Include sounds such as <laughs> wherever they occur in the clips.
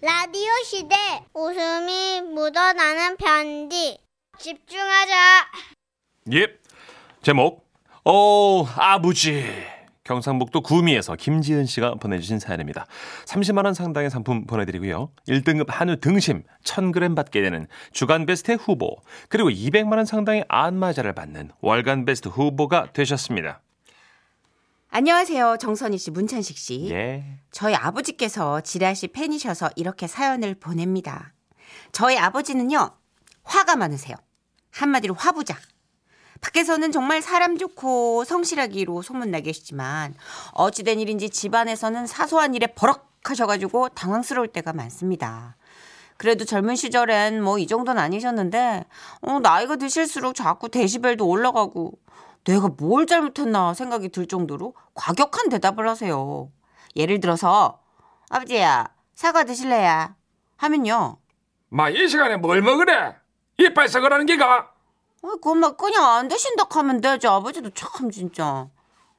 라디오 시대 웃음이 묻어나는 편지 집중하자 예. 제목 어 아버지 경상북도 구미에서 김지은 씨가 보내주신 사연입니다. 30만 원 상당의 상품 보내드리고요. 1등급 한우 등심 1000g 받게 되는 주간 베스트 후보 그리고 200만 원 상당의 안마자를 받는 월간 베스트 후보가 되셨습니다. 안녕하세요. 정선희 씨, 문찬식 씨. 예. 저희 아버지께서 지라시 팬이셔서 이렇게 사연을 보냅니다. 저희 아버지는요, 화가 많으세요. 한마디로 화부자. 밖에서는 정말 사람 좋고 성실하기로 소문나 계시지만 어찌된 일인지 집안에서는 사소한 일에 버럭 하셔가지고 당황스러울 때가 많습니다. 그래도 젊은 시절엔 뭐 이 정도는 아니셨는데 어, 나이가 드실수록 자꾸 데시벨도 올라가고 내가 뭘 잘못했나 생각이 들 정도로 과격한 대답을 하세요. 예를 들어서 아버지야 사과 드실래야 하면요. 마, 이 시간에 뭘 먹으래? 이빨 썩으라는 기가? 아, 그엄마 그냥 안 드신다 하면 되죠. 아버지도 참 진짜.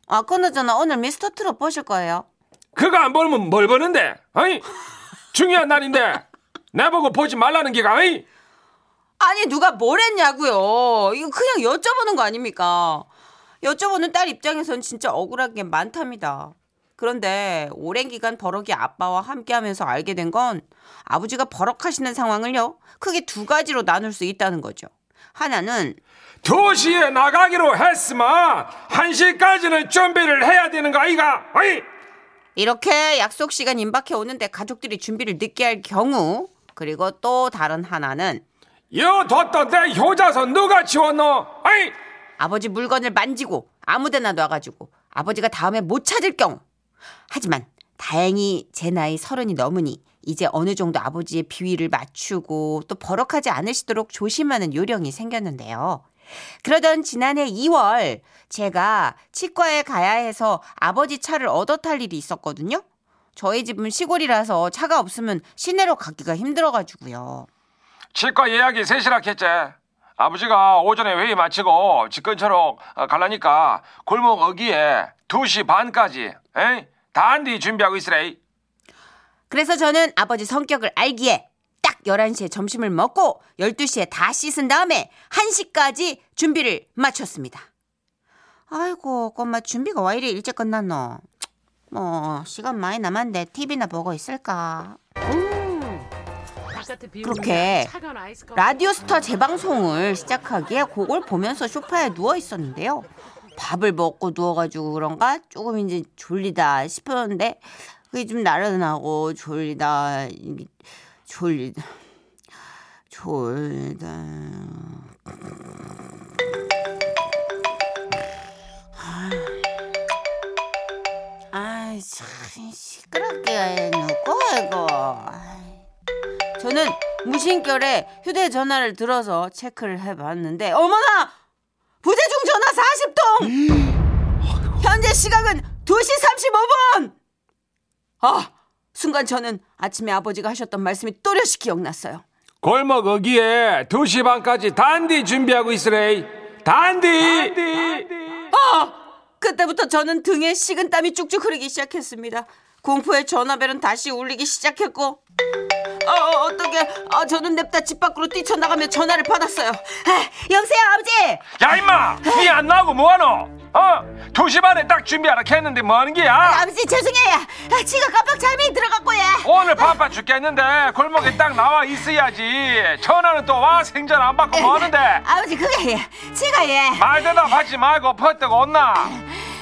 아 그나저나 오늘 미스터 트롯 보실 거예요? 그거 안 보면 뭘 보는데? 어이? 중요한 날인데 내보고 보지 말라는 기가 어이? 아니 누가 뭘 했냐고요. 이거 그냥 여쭤보는 거 아닙니까? 여쭤보는 딸 입장에선 진짜 억울한 게 많답니다. 그런데 오랜 기간 버럭이 아빠와 함께하면서 알게 된 건 아버지가 버럭하시는 상황을요 크게 두 가지로 나눌 수 있다는 거죠. 하나는 2시에 나가기로 했으면 1시까지는 준비를 해야 되는 거 아이가? 어이? 이렇게 약속 시간 임박해 오는데 가족들이 준비를 늦게 할 경우 그리고 또 다른 하나는 여 뒀던 내 효자선 누가 지웠노? 어이? 아버지 물건을 만지고 아무데나 놔가지고 아버지가 다음에 못 찾을 경우. 하지만 다행히 제 나이 서른이 넘으니 이제 어느 정도 아버지의 비위를 맞추고 또 버럭하지 않으시도록 조심하는 요령이 생겼는데요. 그러던 지난해 2월 제가 치과에 가야 해서 아버지 차를 얻어 탈 일이 있었거든요. 저희 집은 시골이라서 차가 없으면 시내로 가기가 힘들어가지고요. 치과 예약이 셋이라 했지. 아버지가 오전에 회의 마치고 집 근처로 어, 가려니까 골목 어기에 2시 반까지? 단디 준비하고 있으래. 그래서 저는 아버지 성격을 알기에 딱 11시에 점심을 먹고 12시에 다 씻은 다음에 1시까지 준비를 마쳤습니다. 아이고, 꼬마 준비가 왜 이리 일찍 끝났노? 뭐, 시간 많이 남았는데 TV나 보고 있을까? 그렇게 라디오스타 재방송을 시작하기에 그걸 보면서 소파에 누워 있었는데요. 밥을 먹고 누워가지고 그런가 조금 이제 졸리다 싶었는데 그게 좀 나른하고 졸리다 졸리다 졸다. 아이 참 시끄럽게 해놓고 이거 저는 무심결에 휴대전화를 들어서 체크를 해봤는데 어머나! 부재중 전화 40통! <gasps> 현재 시각은 2시 35분! 아 순간 저는 아침에 아버지가 하셨던 말씀이 또렷이 기억났어요. 골목 어기에 2시 반까지 단디 준비하고 있으래. 단디. 아 그때부터 저는 등에 식은 땀이 쭉쭉 흐르기 시작했습니다. 공포의 전화벨은 다시 울리기 시작했고 어, 어떻게? 아, 저는 냅다 집 밖으로 뛰쳐나가며 전화를 받았어요. 아, 여보세요 아버지? 야 임마! 니 안 나오고 뭐하노? 어? 2시 반에 딱 준비하라 했는데 뭐하는 게야? 아버지 죄송해요. 아, 지가 깜빡 잠이 들어갔고 예. 오늘 바빠 죽겠는데 골목에 딱 나와 있어야지. 전화는 또 와 생전 안 받고 뭐하는데? <laughs> 아버지 그게 예. 제가 예. 말 대답하지 말고 퍼뜩 온나?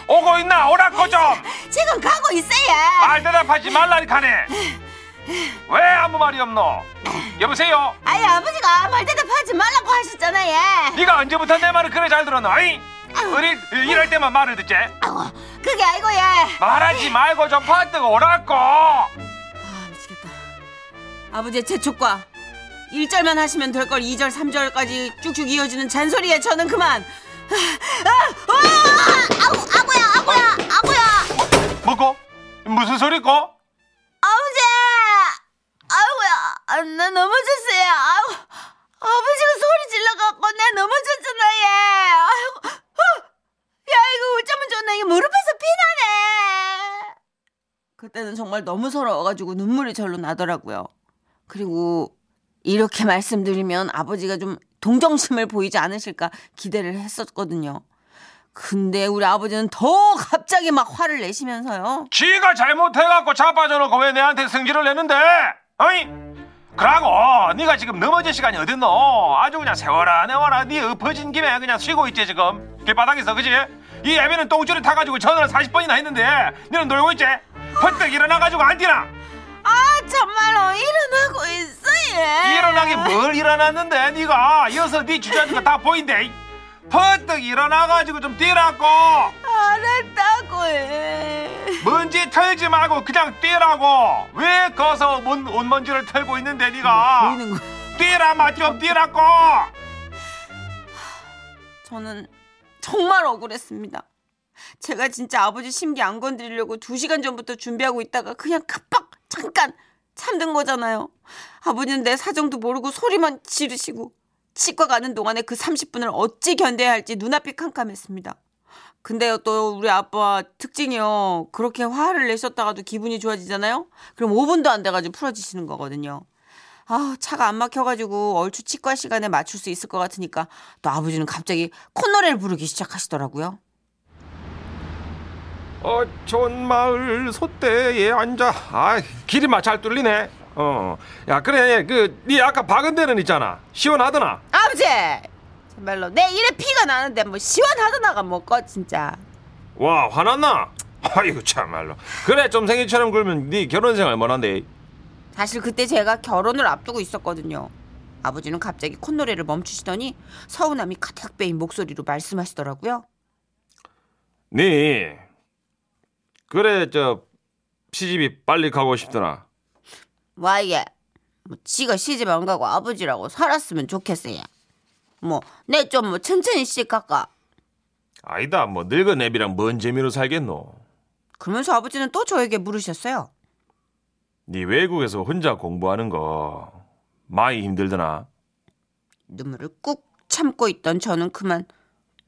오고 있나? 오라고 좀! 말 지금 가고 있어요. 대답하지 말라니까네 왜 아무 말이 없노? 여보세요? 아니 아버지가 말 대답하지 말라고 하셨잖아요 네가 언제부터 내 말을 그래 잘 들었노 아이 우리 이럴 때만 말을 듣지? 아우 그게 아니고 예. 말하지 말고 좀 퍼뜩 오라고. 아 미치겠다. 아버지의 재촉과 1절만 하시면 될걸 2절 3절까지 쭉쭉 이어지는 잔소리에 저는 그만. 아, 아, 아, 아우, 아구야 아구야 아구야. 뭐고? 무슨 소리고? 아버지 아, 나 넘어졌어요 아우 아버지가 소리 질러갖고 내 넘어졌잖아 얘 아이고 어, 야 이거 어쩌면 좋나 이 무릎에서 피나네 그때는 정말 너무 서러워가지고 눈물이 절로 나더라고요 그리고 이렇게 말씀드리면 아버지가 좀 동정심을 보이지 않으실까 기대를 했었거든요. 근데 우리 아버지는 더 갑자기 막 화를 내시면서요. 지가 잘못해갖고 자빠져놓고 왜 내한테 승질을 내는데? 어이? 그러고 네가 지금 넘어질 시간이 어딨노? 아주 그냥 세워라 내워라 네 엎어진 김에 그냥 쉬고 있지 지금 길바닥에서 그지? 이 애비는 똥줄에 타가지고 전화를 40번이나 했는데 너는 놀고 있지? 퍼뜩 일어나가지고 안 뛰나? 아 정말로 일어나고 있어 얘. 일어나기 뭘 일어났는데 네가 이어서 네 주저앉은 거 다 보인대 퍼뜩 일어나가지고 좀 뛰라고 안 했다고 해. 먼지 털지 말고 그냥 뛰라고 왜 거서 온, 온 먼지를 털고 있는데 네가 보이는 거. 뛰라 마좀 뛰라고 저는 정말 억울했습니다. 제가 진짜 아버지 심기 안 건드리려고 두 시간 전부터 준비하고 있다가 그냥 깜빡 잠깐 참든 거잖아요. 아버지는 내 사정도 모르고 소리만 지르시고 치과 가는 동안에 그 30분을 어찌 견뎌야 할지 눈앞이 캄캄했습니다. 근데요 또 우리 아빠 특징이요. 그렇게 화를 내셨다가도 기분이 좋아지잖아요. 그럼 5분도 안 돼가지고 풀어지시는 거거든요. 아 차가 안 막혀가지고 얼추 치과 시간에 맞출 수 있을 것 같으니까 또 아버지는 갑자기 콧노래를 부르기 시작하시더라고요. 어 좋은 마을 소대에 앉아 아 길이 막잘 뚫리네 어 야 그래 그 네 아까 박은 데는 있잖아 시원하더나 아버지 정말로 내 일에 피가 나는데 뭐 시원하더나가 뭐꺼 진짜. 와 화났나 아이고 참말로 그래 좀 생일처럼 굴면 네 결혼 생활 뭐한데 사실 그때 제가 결혼을 앞두고 있었거든요. 아버지는 갑자기 콧노래를 멈추시더니 서운함이 가득 베인 목소리로 말씀하시더라고요. 네 그래 저 시집이 빨리 가고 싶더나 와 이게 뭐 지가 시집 안 가고 아버지라고 살았으면 좋겠어요. 뭐 내 좀 뭐 천천히 씩 갈까. 아니다 뭐 늙은 애비랑 뭔 재미로 살겠노 그러면서 아버지는 또 저에게 물으셨어요. 네 외국에서 혼자 공부하는 거 많이 힘들더나 눈물을 꾹 참고 있던 저는 그만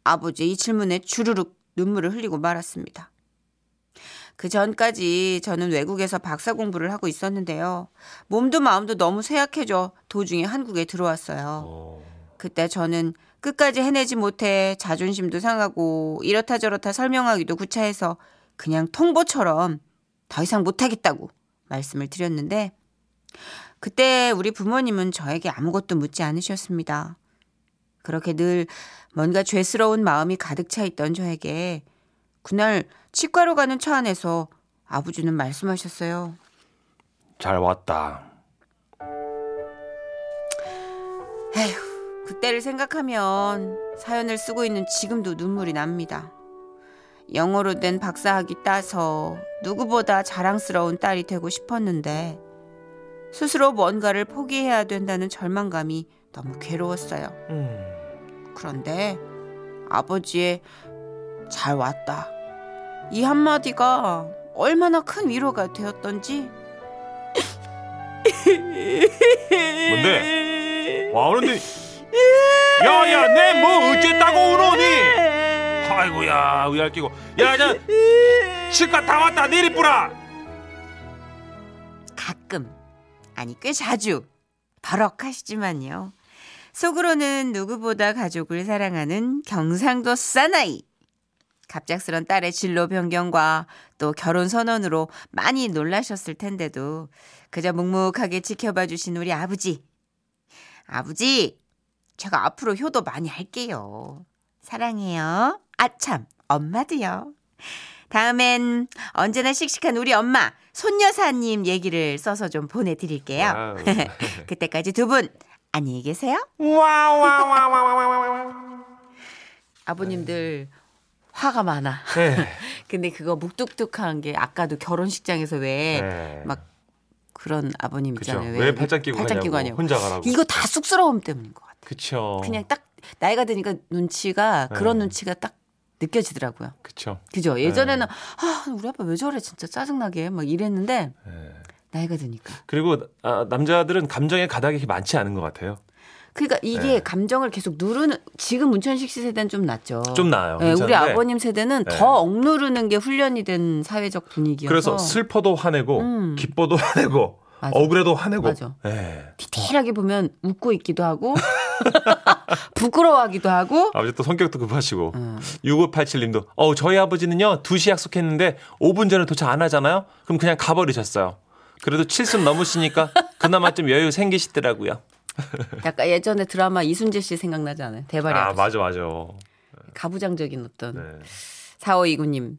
아버지의 이 질문에 주르륵 눈물을 흘리고 말았습니다. 그 전까지 저는 외국에서 박사 공부를 하고 있었는데요. 몸도 마음도 너무 쇠약해져 도중에 한국에 들어왔어요. 그때 저는 끝까지 해내지 못해 자존심도 상하고 이렇다 저렇다 설명하기도 구차해서 그냥 통보처럼 더 이상 못하겠다고 말씀을 드렸는데 그때 우리 부모님은 저에게 아무것도 묻지 않으셨습니다. 그렇게 늘 뭔가 죄스러운 마음이 가득 차 있던 저에게 그날 치과로 가는 차 안에서 아버지는 말씀하셨어요. 잘 왔다 에휴, 그때를 생각하면 사연을 쓰고 있는 지금도 눈물이 납니다. 영어로 된 박사학위 따서 누구보다 자랑스러운 딸이 되고 싶었는데 스스로 뭔가를 포기해야 된다는 절망감이 너무 괴로웠어요. 그런데 아버지의 잘 왔다. 이 한마디가 얼마나 큰 위로가 되었던지. 뭔데? 와 오는데 야야 내 뭐 어쨌다고 우노니? 아이고야 의알 끼고. 야야 치과 다 왔다. 내리 뿌라. 가끔 아니 꽤 자주 버럭하시지만요. 속으로는 누구보다 가족을 사랑하는 경상도 사나이. 갑작스런 딸의 진로 변경과 또 결혼 선언으로 많이 놀라셨을 텐데도 그저 묵묵하게 지켜봐 주신 우리 아버지. 아버지, 제가 앞으로 효도 많이 할게요. 사랑해요. 아참, 엄마도요. 다음엔 언제나 씩씩한 우리 엄마 손여사님 얘기를 써서 좀 보내드릴게요. <laughs> 그때까지 두 분 안녕히 계세요. 아버님들 화가 많아. 네. <laughs> 근데 그거 묵뚝뚝한 게 아까도 결혼식장에서 왜 네. 막 그런 아버님. 있잖아요. 왜 팔짱 끼고 팔짱 끼고 가냐고. 가냐고. 혼자 가라고. 이거 다 쑥스러움 때문인 것 같아요. 그쵸. 그냥 딱 나이가 드니까 눈치가 그런 네. 눈치가 딱 느껴지더라고요. 그쵸. 그죠? 예전에는 아 우리 아빠 왜 저래 진짜 짜증나게 막 이랬는데 네. 나이가 드니까. 그리고 아, 남자들은 감정의 가닥이 많지 않은 것 같아요. 그러니까 이게 네. 감정을 계속 누르는 지금 문천식 씨 세대는 좀 낫죠. 좀 나아요. 네, 우리. 아버님 세대는 네. 더 억누르는 게 훈련이 된 사회적 분위기여서 그래서 슬퍼도 화내고 음. 기뻐도 화내고 맞아. 억울해도 화내고. 맞아. 예. 디테일하게 보면 웃고 있기도 하고 <laughs> <laughs> 부끄러워하기도 하고 아버지 또 성격도 급하시고. 음. 6587님도 어 저희 아버지는요 2시 약속했는데 5분 전에 도착 안 하잖아요. 그럼 그냥 가버리셨어요. 그래도 7순 넘으시니까 그나마 좀 여유 생기시더라고요. <laughs> 약간 예전에 드라마 이순재 씨 생각나지 않아요? 대발이 아 아버지. 맞아 맞아. 가부장적인 어떤 네. 4529님.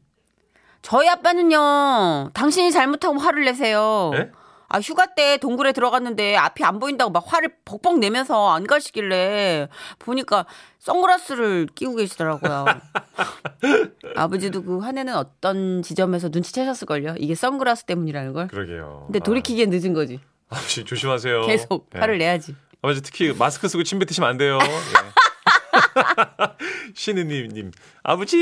저희 아빠는요, 당신이 잘못하고 화를 내세요. 네? 아, 휴가 때 동굴에 들어갔는데 앞이 안 보인다고 막 화를 벅벅 내면서 안 가시길래 보니까 선글라스를 끼고 계시더라고요. <laughs> 아버지도 그 화내는 어떤 지점에서 눈치채셨을걸요? 이게 선글라스 때문이라는 걸. 그러게요. 근데 돌이키기엔 늦은 거지. 아, 아버지 조심하세요. 계속 예. 화를 내야지. 아버지 특히 마스크 쓰고 침 뱉으시면 안 돼요. 예. <laughs> <laughs> 신우님님 아버지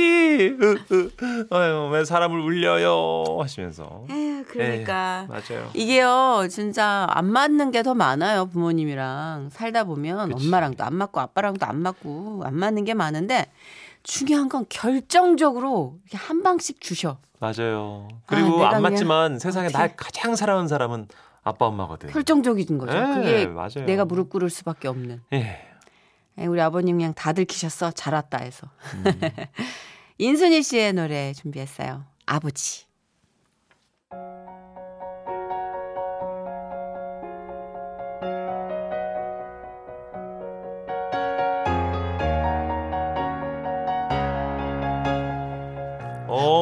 으, 으, 아유 왜 사람을 울려요 하시면서 에휴, 그러니까. 예, 맞아요. 이게요, 진짜 안 맞는 게 더 많아요, 부모님이랑. 살다 보면 그치. 엄마랑도 안 맞고 아빠랑도 안 맞고 안 맞는 게 많은데 중요한 건 결정적으로 한 방씩 주셔. 맞아요. 아, 그리고 내가 안 맞지만 세상에 어떻게- 날 가장 사랑하는 사람은 아빠 엄마거든. 결정적인 거죠. 예, 그게 맞아요. 내가 무릎 꿇을 수밖에 없는. 예. 에, 우리 아버님 그냥 다 들키셨어. 잘 왔다 해서. 음. <laughs> 인순이 씨의 노래 준비했어요. 아버지.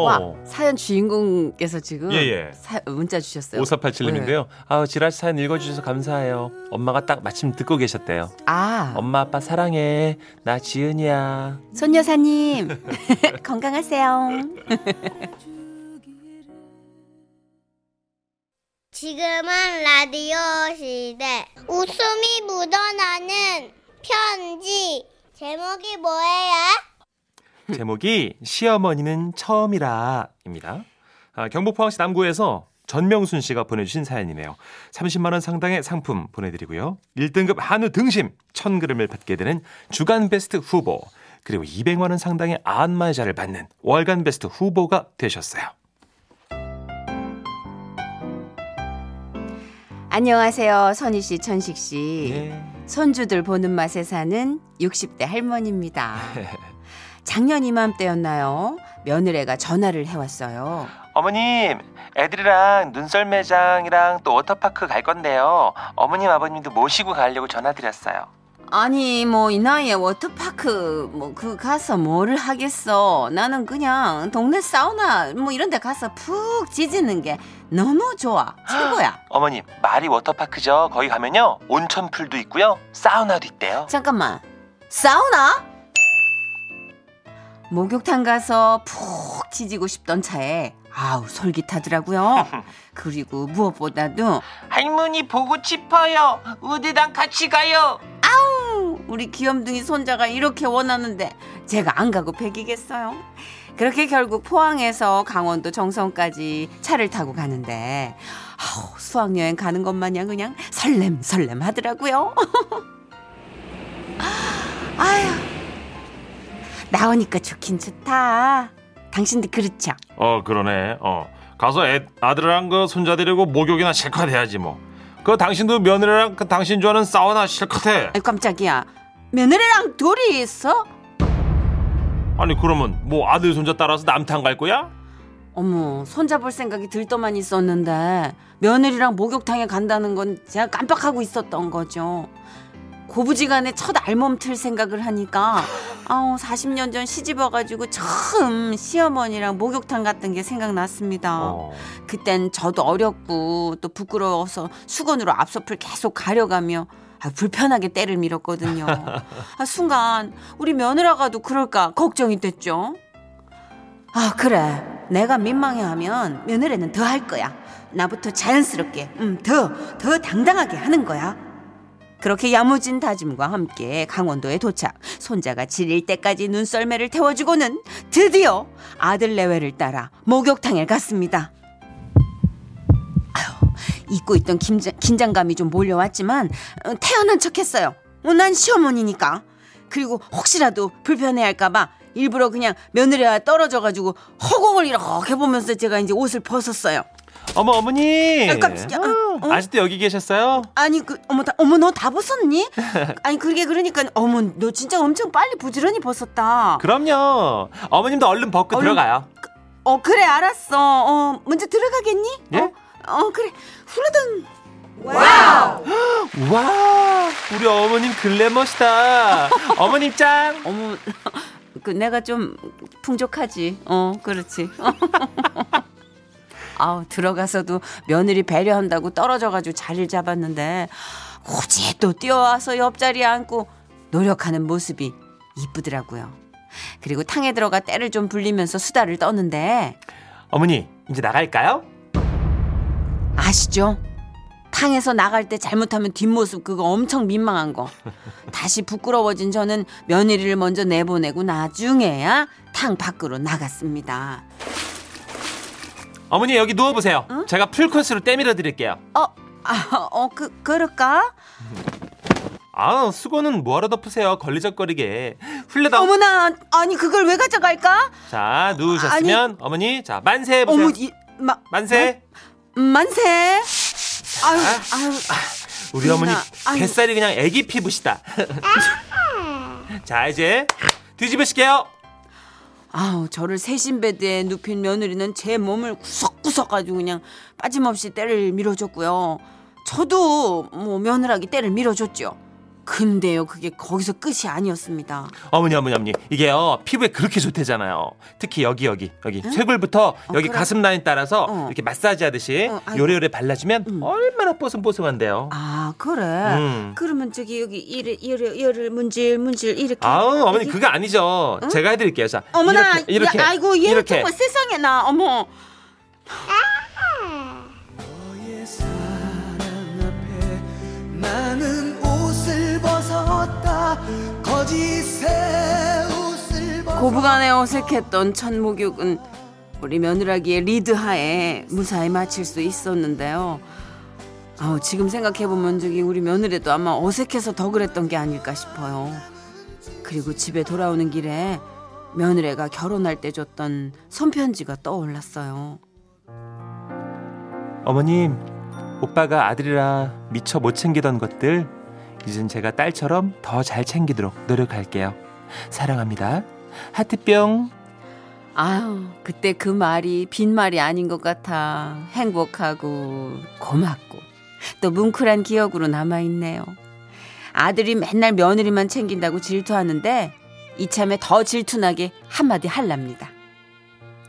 와, 사연 주인공께서 지금 어. 예, 예. 사- 문자 주셨어요. 5487님인데요. 아, 지라시 사연 읽어주셔서 감사해요. 엄마가 딱 마침 듣고 계셨대요. 아, 엄마 아빠 사랑해. 나 지은이야. 손여사님 <laughs> 건강하세요. <laughs> 지금은 라디오 시대. 웃음이 묻어나는 편지. 제목이 뭐예요? <laughs> 제목이 시어머니는 처음이라입니다. 아, 경북 포항시 남구에서 전명순 씨가 보내주신 사연이네요. 30만 원 상당의 상품 보내드리고요. 1등급 한우 등심 1000g을 받게 되는 주간 베스트 후보 그리고 200만 원 상당의 안마자를 받는 월간 베스트 후보가 되셨어요. 안녕하세요, 선희 씨, 천식 씨. 예. 손주들 보는 맛에 사는 60대 할머니입니다. <laughs> 작년 이맘때였나요? 며느리가 전화를 해왔어요. 어머님, 애들이랑 눈썰 매장이랑 또 워터파크 갈 건데요. 어머님, 아버님도 모시고 가려고 전화드렸어요. 아니 뭐 이 나이에 워터파크 뭐 그 가서 뭐를 하겠어 나는 그냥 동네 사우나 뭐 이런 데 가서 푹 지지는 게 너무 좋아 최고야 <gasps> 어머님, 마리 워터파크죠. 거기 가면요. 온천풀도 있고요. 사우나도 있대요. 잠깐만 사우나? 목욕탕 가서 푹 지지고 싶던 차에 아우 솔깃하더라고요 <laughs> 그리고 무엇보다도 할머니 보고 싶어요. 우리랑 같이 가요. 우리 귀염둥이 손자가 이렇게 원하는데 제가 안 가고 백이겠어요. 그렇게 결국 포항에서 강원도 정선까지 차를 타고 가는데 아우, 수학여행 가는 것 마냥 그냥 설렘 설렘 하더라고요. <laughs> 나오니까 좋긴 좋다. 당신도 그렇죠? 어 그러네. 어 가서 애, 아들이랑 그 손자 데리고 목욕이나 실컷 해야지 뭐. 그 당신도 며느리랑 그 당신 좋아하는 사우나 실컷 해. 아이 깜짝이야. 며느리랑 둘이 있어? 아니 그러면 뭐 아들 손자 따라서 남탕 갈 거야? 어머, 손잡을 생각이 들떠만 있었는데 며느리랑 목욕탕에 간다는 건 제가 깜빡하고 있었던 거죠. 고부지간에 첫 알몸 틀 생각을 하니까 아우 40년 전 시집 와가지고 처음 시어머니랑 목욕탕 갔던 게 생각났습니다. 어. 그땐 저도 어렸고 또 부끄러워서 수건으로 앞서풀 계속 가려가며 아, 불편하게 때를 밀었거든요. 아, 순간 우리 며느라가도 그럴까 걱정이 됐죠. 아 그래 내가 민망해하면 며느리는 더 할 거야. 나부터 자연스럽게 음, 더, 더 당당하게 하는 거야. 그렇게 야무진 다짐과 함께 강원도에 도착. 손자가 지릴 때까지 눈썰매를 태워주고는 드디어 아들 내외를 따라 목욕탕에 갔습니다. 아유, 잊고 있던 긴장, 긴장감이 좀 몰려왔지만 어, 태어난 척했어요. 어, 난 시어머니니까. 그리고 혹시라도 불편해할까봐 일부러 그냥 며느리와 떨어져가지고 허공을 이렇게 보면서 제가 이제 옷을 벗었어요. 어머 어머니. 아, 깜짝이야. 어, 어? 아직도 여기 계셨어요? 아니 그 어머 다, 어머 너 다 벗었니? <laughs> 아니 그게 그러니까 어머 너 진짜 엄청 빨리 부지런히 벗었다. 그럼요. 어머님도 얼른 벗고 얼른- 들어가요. 어 그래 알았어. 어 먼저 들어가겠니? 예? 어, 어 그래 후르등. 와, <gasps> 우리 어머님 글래머시다. <laughs> 어머님 짱. 어머 <laughs> 그 내가 좀 풍족하지. 어 그렇지. 아우 들어가서도 며느리 배려한다고 떨어져가지고 자리를 잡았는데 굳이 또 뛰어와서 옆자리에 앉고 노력하는 모습이 이쁘더라고요. 그리고 탕에 들어가 때를 좀 불리면서 수다를 떠는데 어머니 이제 나갈까요? 아시죠? 탕에서 나갈 때 잘못하면 뒷모습 그거 엄청 민망한 거. 다시 부끄러워진 저는 며느리를 먼저 내보내고 나중에야 탕 밖으로 나갔습니다. 어머니 여기 누워 보세요. 제가 풀 코스로 때밀어 드릴게요. 어, 아, 어, 그, 그럴까? 아 수건은 뭐하러 덮으세요? 걸리적거리게. 훌레다. 어머나, 아니, 그걸 왜 가져갈까? 자 누우셨으면 어머니 자 만세 해보세요. 어머, 이, 마, 만세. 음, 만세. 아유, 아유, 우리 어머니 나- 아유. 뱃살이 그냥 애기 피부시다. <laughs> 자 이제 뒤집으실게요. 아우, 저를 세신베드에 눕힌 며느리는 제 몸을 구석구석 가지고 그냥 빠짐없이 때를 밀어줬고요. 저도 뭐 며느라기 때를 밀어줬죠. 근데요, 그게 거기서 끝이 아니었습니다. 어머니 어머니 어머니 이게요 피부에 그렇게 좋대잖아요. 특히 여기 여기 여기 쇄골부터 여기 어, 그래. 가슴 라인 따라서 어. 이렇게 마사지 하듯이 어, 아이고. 요래요래 발라주면 얼마나 뽀송뽀송한데요. 아, 그래? 음. 그러면 저기 여기 이를 이를 이를 문질 문질 이렇게. 아우 어머니 이렇게? 그거 아니죠. 제가 해드릴게요. 자 어머나, 이렇게 이렇게 야, 아이고 얘 이렇게 세상에 나 어머. 나 벗었다 거짓의 옷을 벗었다 고부간에 어색했던 첫 목욕은 우리 며느라기의 리드하에 무사히 마칠 수 있었는데요. 아우, 지금 생각해보면 저기 우리 며느리도 아마 어색해서 더 그랬던 게 아닐까 싶어요. 그리고 집에 돌아오는 길에 며느리가 결혼할 때 줬던 손편지가 떠올랐어요. 어머님 오빠가 아들이라 미처 못 챙기던 것들 이젠 제가 딸처럼 더 잘 챙기도록 노력할게요. 사랑합니다. 하트뿅. 아유, 그때 그 말이 빈말이 아닌 것 같아. 행복하고 고맙고 또 뭉클한 기억으로 남아있네요. 아들이 맨날 며느리만 챙긴다고 질투하는데 이참에 더 질투나게 한마디 할랍니다.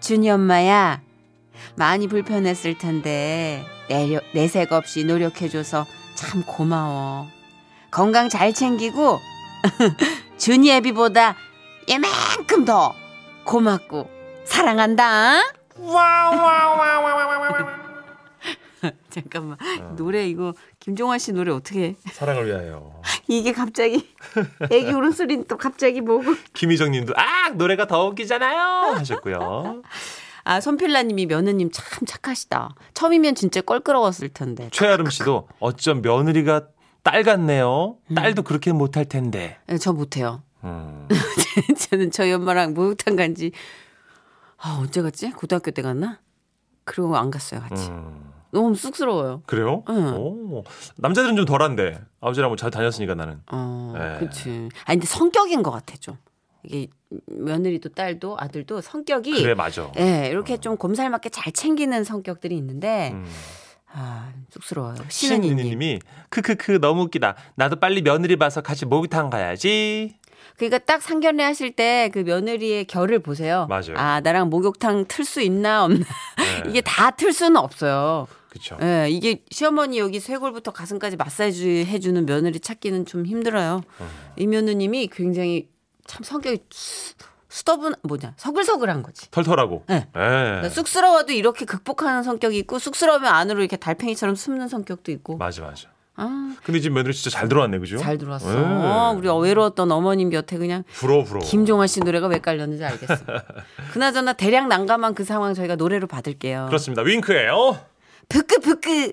준이 엄마야, 많이 불편했을 텐데 내려, 내색 없이 노력해줘서 참 고마워. 건강 잘 챙기고 <laughs> 준이 애비보다 얘만큼 더 고맙고 사랑한다. <laughs> 잠깐만 노래 이거 김종환 씨 노래 어떻게 해? 사랑을 위하여. <laughs> 이게 갑자기 애기 울음소리는 또 갑자기 뭐고? 김희정님도 아 노래가 더 웃기잖아요 하셨고요. 아 손필라님이 며느님 참 착하시다. 처음이면 진짜 껄끄러웠을 텐데. 최아름 씨도 어쩜 며느리가 딸 같네요. 음. 딸도 그렇게 못할 텐데. 예, 저 못해요. 음. <laughs> 저는 저희 엄마랑 목욕탕 간지 아 언제 갔지? 고등학교 때 갔나? 그리고 안 갔어요 같이. 음. 너무 쑥스러워요. 그래요? 응. 오, 남자들은 좀 덜한데 아버지랑 뭐잘 다녔으니까 나는. 어, 네. 그치. 아니 근데 성격인 것 같아 좀. 이게 며느리도 딸도 아들도 성격이 그래 맞아. 예, 이렇게 좀 곰살맞게 잘 챙기는 성격들이 있는데 음. 아 쑥스러워요. 신은이님. 신은이님이 크크크 너무 웃기다. 나도 빨리 며느리 봐서 같이 목욕탕 가야지. 그러니까 딱 상견례 하실 때 그 며느리의 결을 보세요. 맞아요. 아 나랑 목욕탕 틀 수 있나 없나 네. <laughs> 이게 다 틀 수는 없어요. 그렇죠. 예, 이게 시어머니 여기 쇄골부터 가슴까지 마사지 해주는 며느리 찾기는 좀 힘들어요. 음. 이 며느님이 굉장히 참 성격이 수, 수더분 뭐냐 서글서글한 거지. 털털하고. 네. 예. 그러니까 쑥스러워도 이렇게 극복하는 성격이 있고 쑥스러우면 안으로 이렇게 달팽이처럼 숨는 성격도 있고. 맞아 맞아. 아, 근데 지금 며느리 진짜 잘 들어왔네 그죠? 잘 들어왔어. 예. 어, 우리 외로웠던 어머님 곁에 그냥 부러워 부러워. 김종환 씨 노래가 왜 깔렸는지 알겠어. <laughs> 그나저나 대략 난감한 그 상황 저희가 노래로 받을게요. 그렇습니다. 윙크예요. 부끄부끄